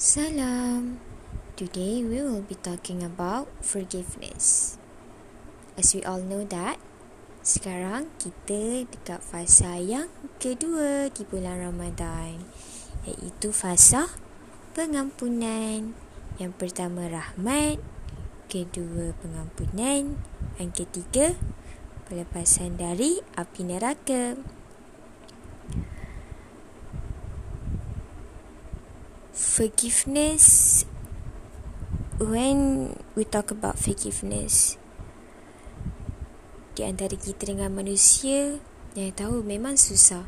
Salam. Today we will be talking about forgiveness. As we all know that sekarang kita dekat fasa yang kedua di bulan Ramadan iaitu fasa pengampunan. Yang pertama rahmat, kedua pengampunan, yang ketiga pelepasan dari api neraka. Forgiveness. When we talk about forgiveness di antara kita dengan manusia yang tahu memang susah.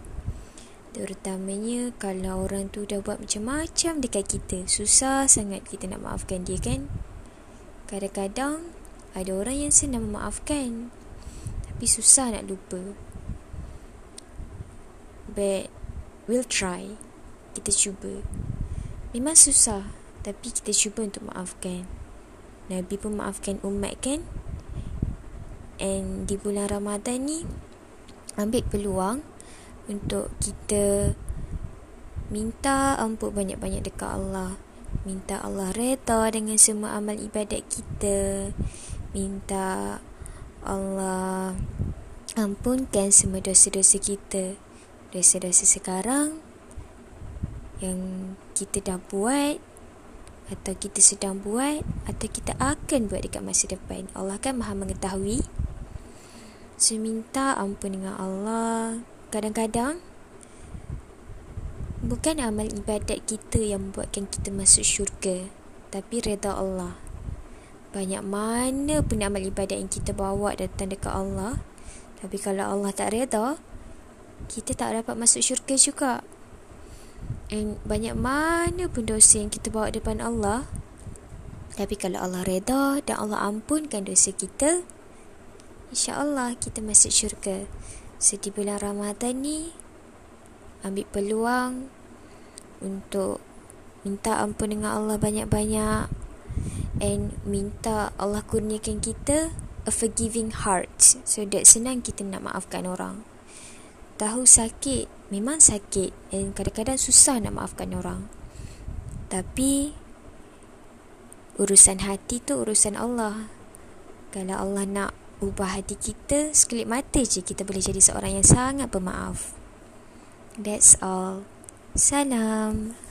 Terutamanya kalau orang tu dah buat macam-macam dekat kita susah sangat kita nak maafkan dia kan? Kadang-kadang ada orang yang senang memaafkan tapi susah nak lupa. But we'll try. Kita cuba Memang susah. Tapi kita cuba untuk maafkan. Nabi pun maafkan umat kan? And di bulan Ramadan ni Ambil peluang Untuk kita Minta ampun banyak-banyak dekat Allah. Minta Allah reda dengan semua amal ibadat kita. Minta Allah ampunkan semua dosa-dosa kita. Dosa-dosa sekarang yang kita dah buat atau kita sedang buat atau kita akan buat dekat masa depan. Allah kan Maha mengetahui. Seminta ampun dengan Allah. Kadang-kadang bukan amal ibadat kita yang membuatkan kita masuk syurga, tapi reda Allah. Banyak mana pun amal ibadat yang kita bawa datang dekat Allah, tapi kalau Allah tak reda, kita tak dapat masuk syurga juga. And banyak mana pun dosa yang kita bawa depan Allah Tapi kalau Allah reda dan Allah ampunkan dosa kita InsyaAllah kita masuk syurga. So di bulan Ramadan ni Ambil peluang Untuk minta ampun dengan Allah banyak-banyak And minta Allah kurniakan kita A forgiving heart. So that senang kita nak maafkan orang Tahu sakit memang sakit dan kadang-kadang susah nak maafkan orang. Tapi urusan hati tu urusan Allah. Kalau Allah nak ubah hati kita, sekelip mata je kita boleh jadi seorang yang sangat pemaaf. That's all. Salam.